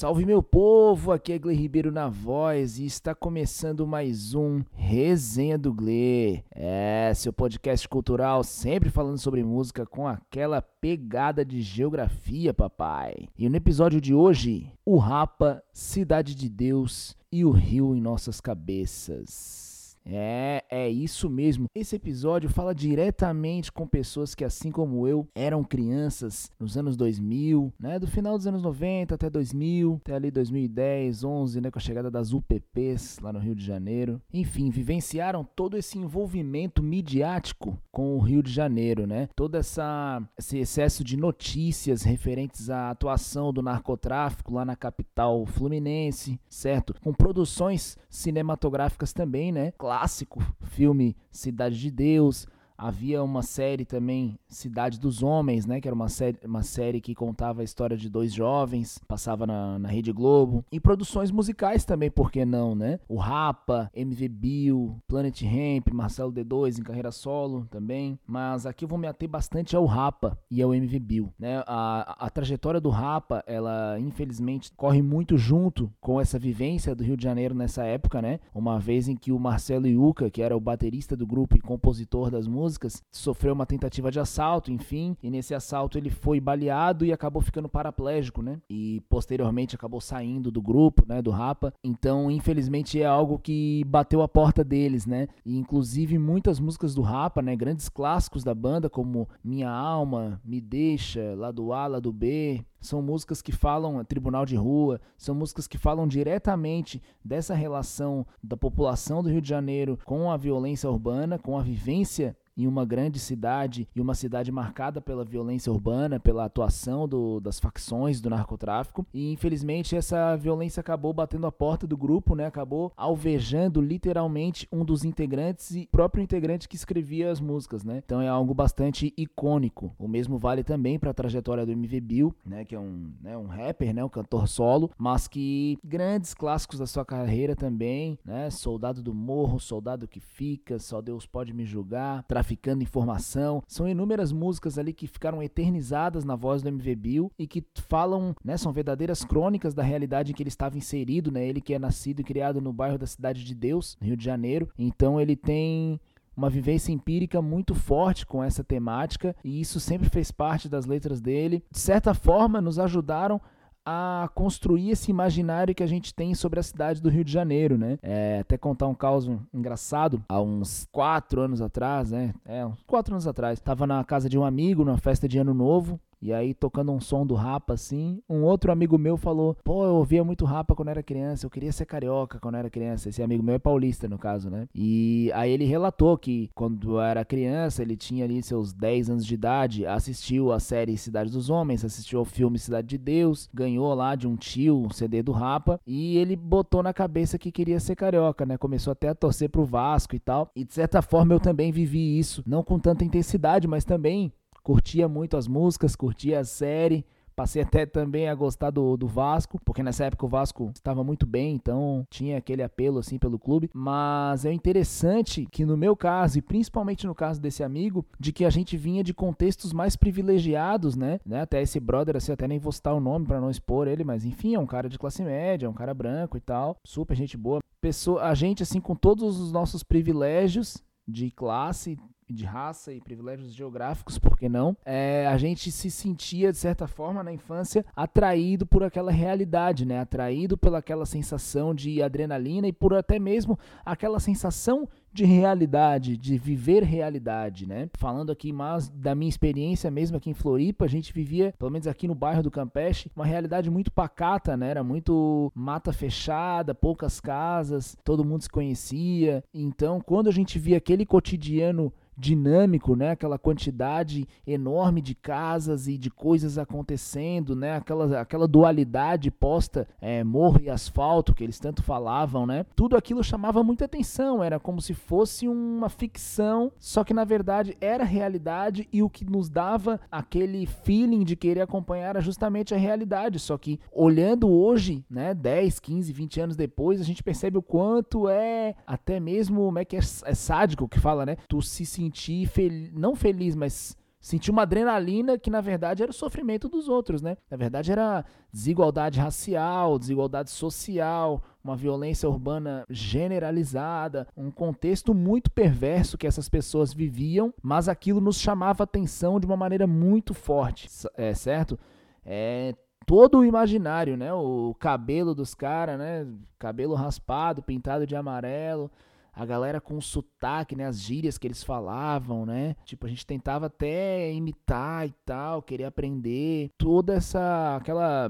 Salve meu povo, aqui é Gle Ribeiro na voz e está começando mais um Resenha do Gle. É, seu podcast cultural sempre falando sobre música com aquela pegada de geografia, papai. E no episódio de hoje, o Rapa, Cidade de Deus e o Rio em nossas cabeças. É, é isso mesmo. Esse episódio fala diretamente com pessoas que, assim como eu, eram crianças nos anos 2000, né? Do final dos anos 90 até 2000, até ali 2010, 11, né? Com a chegada das UPPs lá no Rio de Janeiro. Enfim, vivenciaram todo esse envolvimento midiático com o Rio de Janeiro, né? Todo essa, esse excesso de notícias referentes à atuação do narcotráfico lá na capital fluminense, certo? Com produções cinematográficas também, né? Clássico filme Cidade de Deus, Havia uma série também, Cidade dos Homens, né? Que era uma série, uma série que contava a história de dois jovens, passava na, na Rede Globo. E produções musicais também, por que não, né? O Rapa, MV Bill, Planet Ramp, Marcelo D2 em carreira solo também. Mas aqui eu vou me ater bastante ao Rapa e ao MV Bill, né? A, a trajetória do Rapa, ela infelizmente corre muito junto com essa vivência do Rio de Janeiro nessa época, né? Uma vez em que o Marcelo Yuca, que era o baterista do grupo e compositor das músicas, músicas, sofreu uma tentativa de assalto, enfim, e nesse assalto ele foi baleado e acabou ficando paraplégico, né? E posteriormente acabou saindo do grupo, né, do Rapa. Então, infelizmente é algo que bateu a porta deles, né? E inclusive muitas músicas do Rapa, né, grandes clássicos da banda como Minha Alma, Me Deixa, Lado A, Lado B, são músicas que falam tribunal de rua, são músicas que falam diretamente dessa relação da população do Rio de Janeiro com a violência urbana, com a vivência em uma grande cidade e uma cidade marcada pela violência urbana, pela atuação do, das facções do narcotráfico. E infelizmente essa violência acabou batendo a porta do grupo, né? Acabou alvejando literalmente um dos integrantes e próprio integrante que escrevia as músicas, né? Então é algo bastante icônico. O mesmo vale também para a trajetória do MV Bill, né? Que é um, né, um rapper, né? Um cantor solo, mas que grandes clássicos da sua carreira também, né? Soldado do Morro, Soldado que Fica, Só Deus Pode Me Julgar, traficando informação. São inúmeras músicas ali que ficaram eternizadas na voz do MV Bill e que falam, né, são verdadeiras crônicas da realidade em que ele estava inserido, né? Ele que é nascido e criado no bairro da Cidade de Deus, Rio de Janeiro. Então ele tem uma vivência empírica muito forte com essa temática e isso sempre fez parte das letras dele. De certa forma, nos ajudaram a construir esse imaginário que a gente tem sobre a cidade do Rio de Janeiro, né? É, até contar um caso engraçado, há uns quatro anos atrás, né? É, uns quatro anos atrás, estava na casa de um amigo, numa festa de ano novo, e aí, tocando um som do Rapa, assim, um outro amigo meu falou: Pô, eu ouvia muito Rapa quando era criança, eu queria ser carioca quando era criança. Esse amigo meu é paulista, no caso, né? E aí ele relatou que quando era criança, ele tinha ali seus 10 anos de idade, assistiu a série Cidade dos Homens, assistiu ao filme Cidade de Deus, ganhou lá de um tio um CD do Rapa, e ele botou na cabeça que queria ser carioca, né? Começou até a torcer pro Vasco e tal. E de certa forma eu também vivi isso, não com tanta intensidade, mas também curtia muito as músicas, curtia a série. Passei até também a gostar do, do Vasco, porque nessa época o Vasco estava muito bem, então tinha aquele apelo assim pelo clube. Mas é interessante que no meu caso, e principalmente no caso desse amigo, de que a gente vinha de contextos mais privilegiados, né? né? Até esse brother, assim, até nem vou citar o nome para não expor ele, mas enfim, é um cara de classe média, é um cara branco e tal, super gente boa. Pessoa, a gente, assim, com todos os nossos privilégios de classe, de raça e privilégios geográficos, por que não? É, a gente se sentia, de certa forma, na infância, atraído por aquela realidade, né? Atraído pelaquela sensação de adrenalina e por até mesmo aquela sensação de realidade, de viver realidade, né? Falando aqui mais da minha experiência mesmo aqui em Floripa, a gente vivia, pelo menos aqui no bairro do Campeche, uma realidade muito pacata, né? Era muito mata fechada, poucas casas, todo mundo se conhecia. Então, quando a gente via aquele cotidiano dinâmico, né? Aquela quantidade enorme de casas e de coisas acontecendo, né? Aquela, aquela dualidade posta é, morro e asfalto que eles tanto falavam, né? Tudo aquilo chamava muita atenção, era como se fosse uma ficção, só que na verdade era realidade e o que nos dava aquele feeling de querer acompanhar era justamente a realidade, só que olhando hoje, né, 10, 15, 20 anos depois, a gente percebe o quanto é até mesmo, como é que é, é sádico que fala, né? Tu se sentir fel não feliz, mas sentir uma adrenalina que na verdade era o sofrimento dos outros, né? Na verdade era desigualdade racial, desigualdade social, uma violência urbana generalizada, um contexto muito perverso que essas pessoas viviam, mas aquilo nos chamava atenção de uma maneira muito forte, é certo? É todo o imaginário, né? O cabelo dos caras, né? Cabelo raspado, pintado de amarelo a galera com o sotaque, né, as gírias que eles falavam, né? Tipo, a gente tentava até imitar e tal, querer aprender toda essa aquela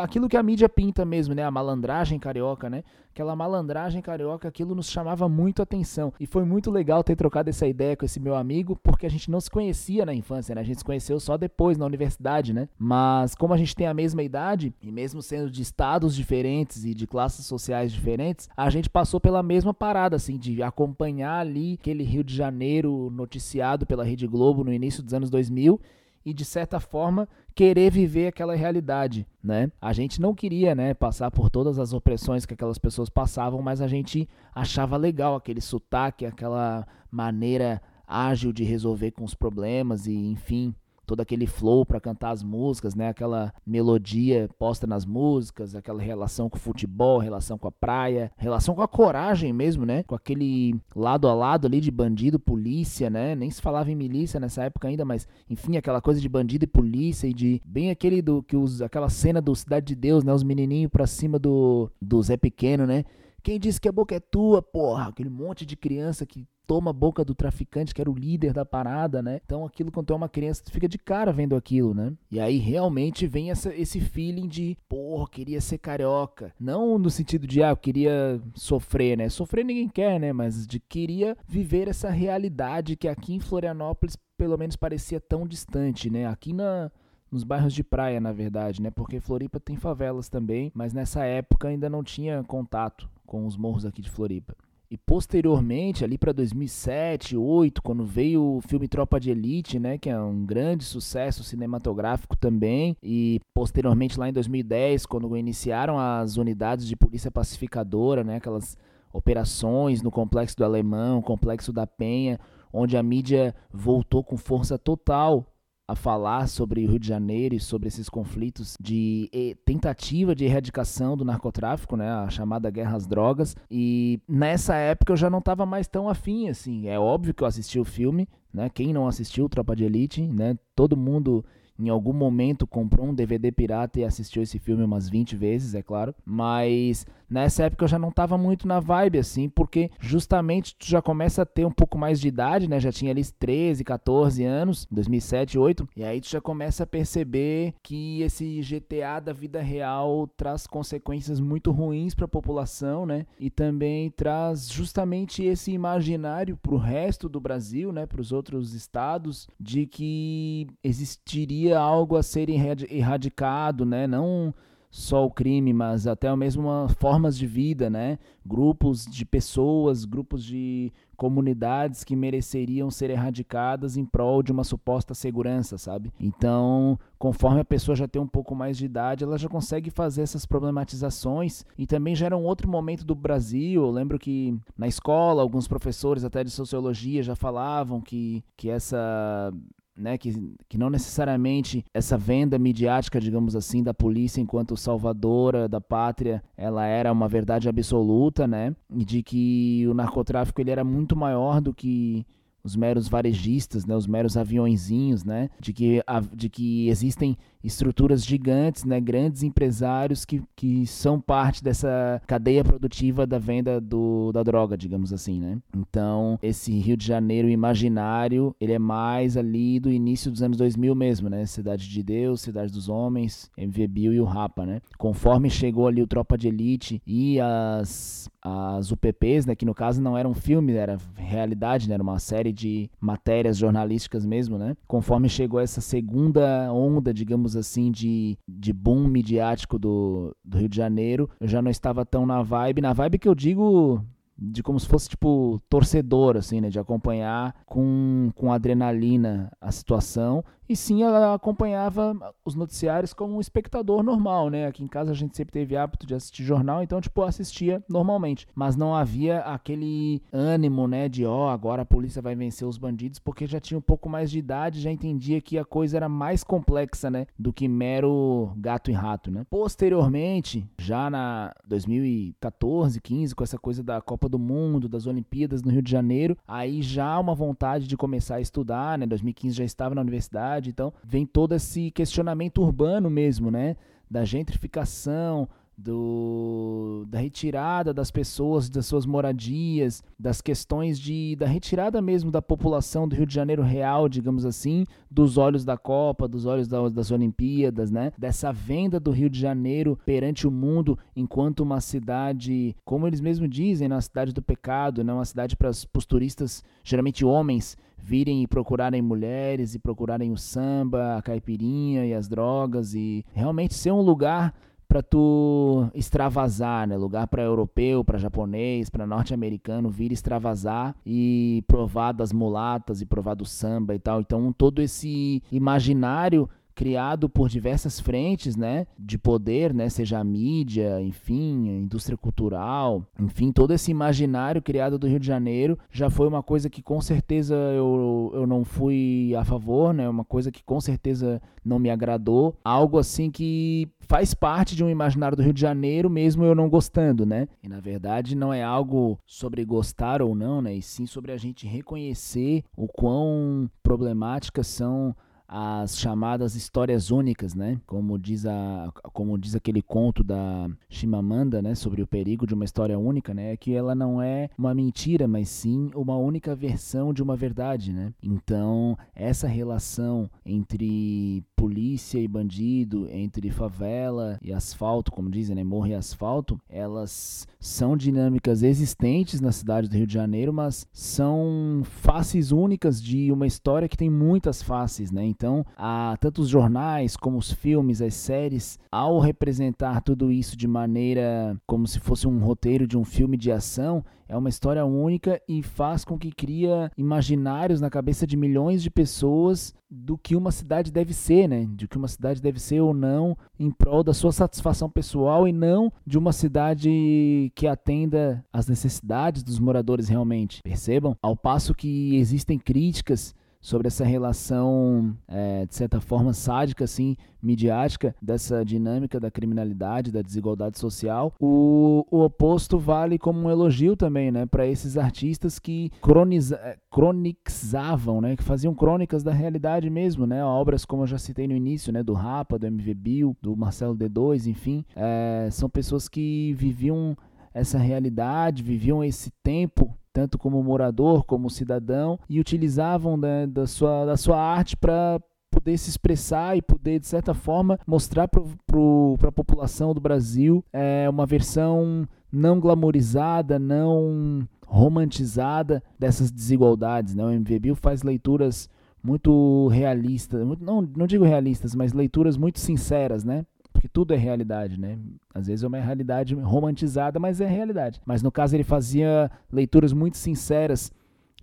aquilo que a mídia pinta mesmo, né, a malandragem carioca, né? Aquela malandragem carioca, aquilo nos chamava muito atenção. E foi muito legal ter trocado essa ideia com esse meu amigo, porque a gente não se conhecia na infância, né? A gente se conheceu só depois na universidade, né? Mas como a gente tem a mesma idade e mesmo sendo de estados diferentes e de classes sociais diferentes, a gente passou pela mesma parada assim de acompanhar ali aquele Rio de Janeiro noticiado pela Rede Globo no início dos anos 2000 e de certa forma querer viver aquela realidade, né? A gente não queria, né, passar por todas as opressões que aquelas pessoas passavam, mas a gente achava legal aquele sotaque, aquela maneira ágil de resolver com os problemas e enfim, todo aquele flow para cantar as músicas, né? Aquela melodia posta nas músicas, aquela relação com o futebol, relação com a praia, relação com a coragem mesmo, né? Com aquele lado a lado ali de bandido, polícia, né? Nem se falava em milícia nessa época ainda, mas enfim, aquela coisa de bandido e polícia e de bem aquele do que os aquela cena do Cidade de Deus, né? Os menininhos pra cima do do Zé Pequeno, né? Quem disse que a boca é tua, porra? Aquele monte de criança que toma a boca do traficante, que era o líder da parada, né? Então aquilo quando tu é uma criança, tu fica de cara vendo aquilo, né? E aí realmente vem essa, esse feeling de, porra, queria ser carioca. Não no sentido de, ah, eu queria sofrer, né? Sofrer ninguém quer, né? Mas de queria viver essa realidade que aqui em Florianópolis pelo menos parecia tão distante, né? Aqui na nos bairros de praia, na verdade, né? Porque Floripa tem favelas também, mas nessa época ainda não tinha contato com os morros aqui de Floripa. E posteriormente, ali para 2007, 2008, quando veio o filme Tropa de Elite, né, que é um grande sucesso cinematográfico também, e posteriormente lá em 2010, quando iniciaram as unidades de polícia pacificadora, né, aquelas operações no complexo do Alemão, complexo da Penha, onde a mídia voltou com força total a falar sobre o Rio de Janeiro e sobre esses conflitos de tentativa de erradicação do narcotráfico, né, a chamada guerra às drogas. E nessa época eu já não estava mais tão afim, assim. É óbvio que eu assisti o filme, né? Quem não assistiu Tropa de Elite, né? Todo mundo em algum momento comprou um DVD pirata e assistiu esse filme umas 20 vezes, é claro. Mas nessa época eu já não tava muito na vibe, assim, porque justamente tu já começa a ter um pouco mais de idade, né? Já tinha ali 13, 14 anos, 2007, 2008. E aí tu já começa a perceber que esse GTA da vida real traz consequências muito ruins para a população, né? E também traz justamente esse imaginário pro resto do Brasil, né? Para os outros estados, de que existiria algo a ser erradicado, né? Não só o crime, mas até mesmo formas de vida, né? Grupos de pessoas, grupos de comunidades que mereceriam ser erradicadas em prol de uma suposta segurança, sabe? Então, conforme a pessoa já tem um pouco mais de idade, ela já consegue fazer essas problematizações e também gera um outro momento do Brasil. Eu lembro que na escola, alguns professores até de sociologia já falavam que, que essa né, que, que não necessariamente essa venda midiática, digamos assim, da polícia enquanto salvadora da pátria, ela era uma verdade absoluta, né, e de que o narcotráfico ele era muito maior do que os meros varejistas, né, os meros aviõezinhos, né, de que, de que existem estruturas gigantes, né, grandes empresários que, que são parte dessa cadeia produtiva da venda do, da droga, digamos assim, né. Então, esse Rio de Janeiro imaginário, ele é mais ali do início dos anos 2000 mesmo, né, Cidade de Deus, Cidade dos Homens, MV Bill e o Rapa, né. Conforme chegou ali o Tropa de Elite e as, as UPPs, né, que no caso não era um filme, era realidade, né, era uma série de matérias jornalísticas mesmo, né? Conforme chegou essa segunda onda, digamos assim, de, de boom midiático do, do Rio de Janeiro, eu já não estava tão na vibe. Na vibe que eu digo de como se fosse tipo torcedor assim, né, de acompanhar com, com adrenalina a situação. E sim ela acompanhava os noticiários como um espectador normal, né? Aqui em casa a gente sempre teve hábito de assistir jornal, então tipo assistia normalmente, mas não havia aquele ânimo, né, de ó, oh, agora a polícia vai vencer os bandidos, porque já tinha um pouco mais de idade, já entendia que a coisa era mais complexa, né, do que mero gato e rato, né? Posteriormente, já na 2014, 15, com essa coisa da Copa do Mundo, das Olimpíadas no Rio de Janeiro, aí já uma vontade de começar a estudar, né? 2015 já estava na universidade, então vem todo esse questionamento urbano mesmo, né? Da gentrificação, do, da retirada das pessoas das suas moradias, das questões de da retirada mesmo da população do Rio de Janeiro real, digamos assim, dos olhos da Copa, dos olhos da, das Olimpíadas, né? Dessa venda do Rio de Janeiro perante o mundo enquanto uma cidade, como eles mesmos dizem, uma cidade do pecado, né? Uma cidade para os turistas, geralmente homens, virem e procurarem mulheres e procurarem o samba, a caipirinha e as drogas e realmente ser um lugar para tu extravasar, né? Lugar para europeu, para japonês, para norte-americano vir extravasar e provar das mulatas e provar do samba e tal. Então todo esse imaginário criado por diversas frentes, né, de poder, né, seja a mídia, enfim, a indústria cultural, enfim, todo esse imaginário criado do Rio de Janeiro já foi uma coisa que com certeza eu, eu não fui a favor, né, uma coisa que com certeza não me agradou, algo assim que faz parte de um imaginário do Rio de Janeiro, mesmo eu não gostando, né? E na verdade não é algo sobre gostar ou não, né? E sim sobre a gente reconhecer o quão problemáticas são as chamadas histórias únicas, né? Como diz, a, como diz aquele conto da Chimamanda, né? Sobre o perigo de uma história única, né? É que ela não é uma mentira, mas sim uma única versão de uma verdade, né? Então, essa relação entre polícia e bandido, entre favela e asfalto, como dizem, né, morro e asfalto, elas são dinâmicas existentes na cidade do Rio de Janeiro, mas são faces únicas de uma história que tem muitas faces, né? Então, há tanto os jornais como os filmes, as séries, ao representar tudo isso de maneira como se fosse um roteiro de um filme de ação, é uma história única e faz com que cria imaginários na cabeça de milhões de pessoas do que uma cidade deve ser, né? De que uma cidade deve ser ou não em prol da sua satisfação pessoal e não de uma cidade que atenda às necessidades dos moradores realmente. Percebam? Ao passo que existem críticas sobre essa relação, é, de certa forma, sádica, assim, midiática, dessa dinâmica da criminalidade, da desigualdade social, o, o oposto vale como um elogio também, né, para esses artistas que croniza, é, cronizavam, né, que faziam crônicas da realidade mesmo, né, obras como eu já citei no início, né, do Rapa, do MV Bill, do Marcelo D2, enfim, é, são pessoas que viviam essa realidade, viviam esse tempo tanto como morador como cidadão, e utilizavam né, da, sua, da sua arte para poder se expressar e poder, de certa forma, mostrar para a população do Brasil é, uma versão não glamorizada, não romantizada dessas desigualdades. Né? O MV faz leituras muito realistas, não, não digo realistas, mas leituras muito sinceras, né? Porque tudo é realidade, né? Às vezes é uma realidade romantizada, mas é realidade. Mas no caso ele fazia leituras muito sinceras,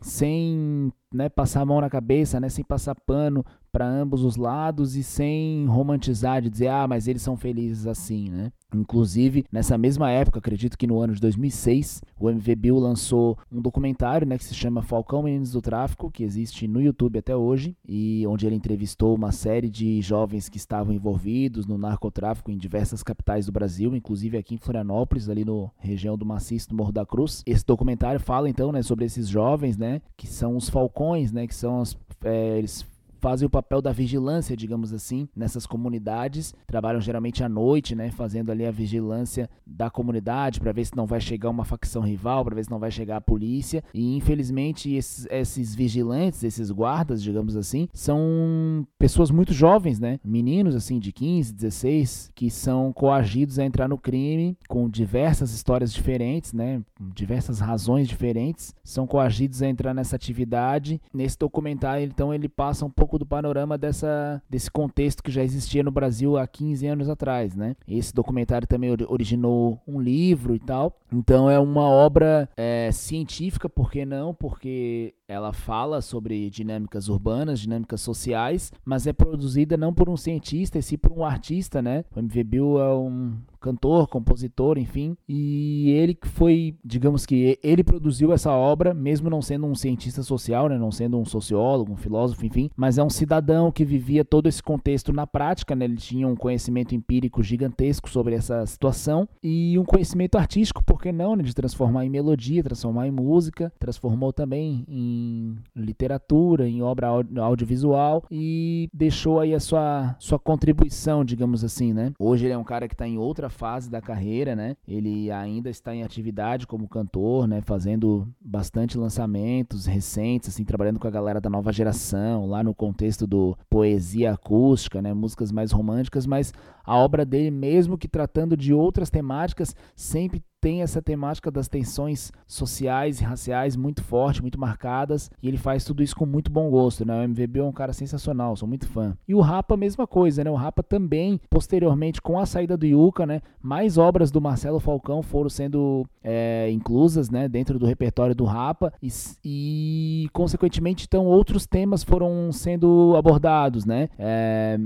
sem né, passar a mão na cabeça, né, sem passar pano para ambos os lados e sem romantizar de dizer, ah, mas eles são felizes assim, né? Inclusive, nessa mesma época, acredito que no ano de 2006, o MV Bill lançou um documentário, né, que se chama Falcão Meninos do Tráfico, que existe no YouTube até hoje, e onde ele entrevistou uma série de jovens que estavam envolvidos no narcotráfico em diversas capitais do Brasil, inclusive aqui em Florianópolis, ali no região do Maciço do Morro da Cruz. Esse documentário fala então, né, sobre esses jovens, né, que são os falcões, né, que são os, é, eles fazem o papel da vigilância, digamos assim, nessas comunidades. Trabalham geralmente à noite, né, fazendo ali a vigilância da comunidade para ver se não vai chegar uma facção rival, para ver se não vai chegar a polícia. E infelizmente esses, esses vigilantes, esses guardas, digamos assim, são pessoas muito jovens, né, meninos assim de 15, 16, que são coagidos a entrar no crime com diversas histórias diferentes, né, diversas razões diferentes, são coagidos a entrar nessa atividade. Nesse documentário, então, ele passa um pouco pouco do panorama dessa, desse contexto que já existia no Brasil há 15 anos atrás, né? Esse documentário também originou um livro e tal. Então é uma obra é, científica, por que não? Porque ela fala sobre dinâmicas urbanas, dinâmicas sociais, mas é produzida não por um cientista, e sim por um artista, né? O MV Bill é um cantor, compositor, enfim, e ele que foi, digamos que ele produziu essa obra, mesmo não sendo um cientista social, né, não sendo um sociólogo, um filósofo, enfim, mas é um cidadão que vivia todo esse contexto na prática, né, ele tinha um conhecimento empírico gigantesco sobre essa situação e um conhecimento artístico, por que não, né, de transformar em melodia, transformar em música, transformou também em literatura, em obra audiovisual e deixou aí a sua, sua contribuição, digamos assim, né. Hoje ele é um cara que está em outra fase da carreira, né? Ele ainda está em atividade como cantor, né? Fazendo bastante lançamentos recentes, assim, trabalhando com a galera da nova geração, lá no contexto do poesia acústica, né? Músicas mais românticas, mas a obra dele, mesmo que tratando de outras temáticas, sempre tem essa temática das tensões sociais e raciais muito forte, muito marcadas, e ele faz tudo isso com muito bom gosto, né? O MVB é um cara sensacional, sou muito fã. E o Rapa, mesma coisa, né? O Rapa também, posteriormente, com a saída do Yuka, né? Mais obras do Marcelo Falcão foram sendo é, inclusas, né? Dentro do repertório do Rapa, e, e, consequentemente, então, outros temas foram sendo abordados, né? É,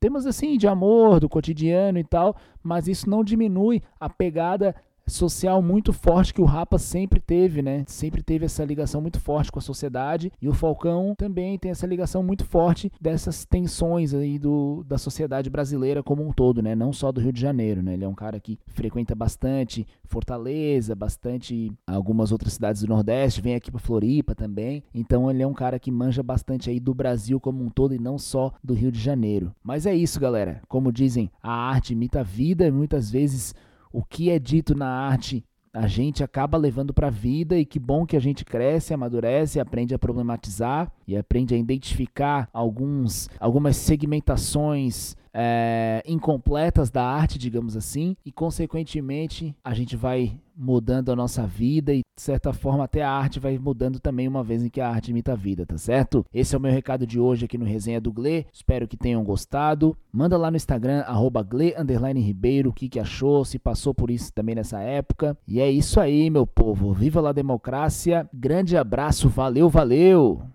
temas assim de amor, do cotidiano e tal, mas isso não diminui a pegada social muito forte que o Rapa sempre teve, né? Sempre teve essa ligação muito forte com a sociedade e o Falcão também tem essa ligação muito forte dessas tensões aí do, da sociedade brasileira como um todo, né? Não só do Rio de Janeiro, né? Ele é um cara que frequenta bastante Fortaleza, bastante algumas outras cidades do Nordeste, vem aqui para Floripa também. Então ele é um cara que manja bastante aí do Brasil como um todo e não só do Rio de Janeiro. Mas é isso, galera. Como dizem, a arte imita a vida e muitas vezes o que é dito na arte a gente acaba levando para a vida e que bom que a gente cresce, amadurece, aprende a problematizar e aprende a identificar alguns, algumas segmentações é, incompletas da arte, digamos assim, e consequentemente a gente vai mudando a nossa vida e de certa forma até a arte vai mudando também uma vez em que a arte imita a vida, tá certo? Esse é o meu recado de hoje aqui no Resenha do Gle. Espero que tenham gostado. Manda lá no Instagram @gle_ribeiro o que que achou, se passou por isso também nessa época. E é isso aí, meu povo. Viva a democracia. Grande abraço, valeu, valeu.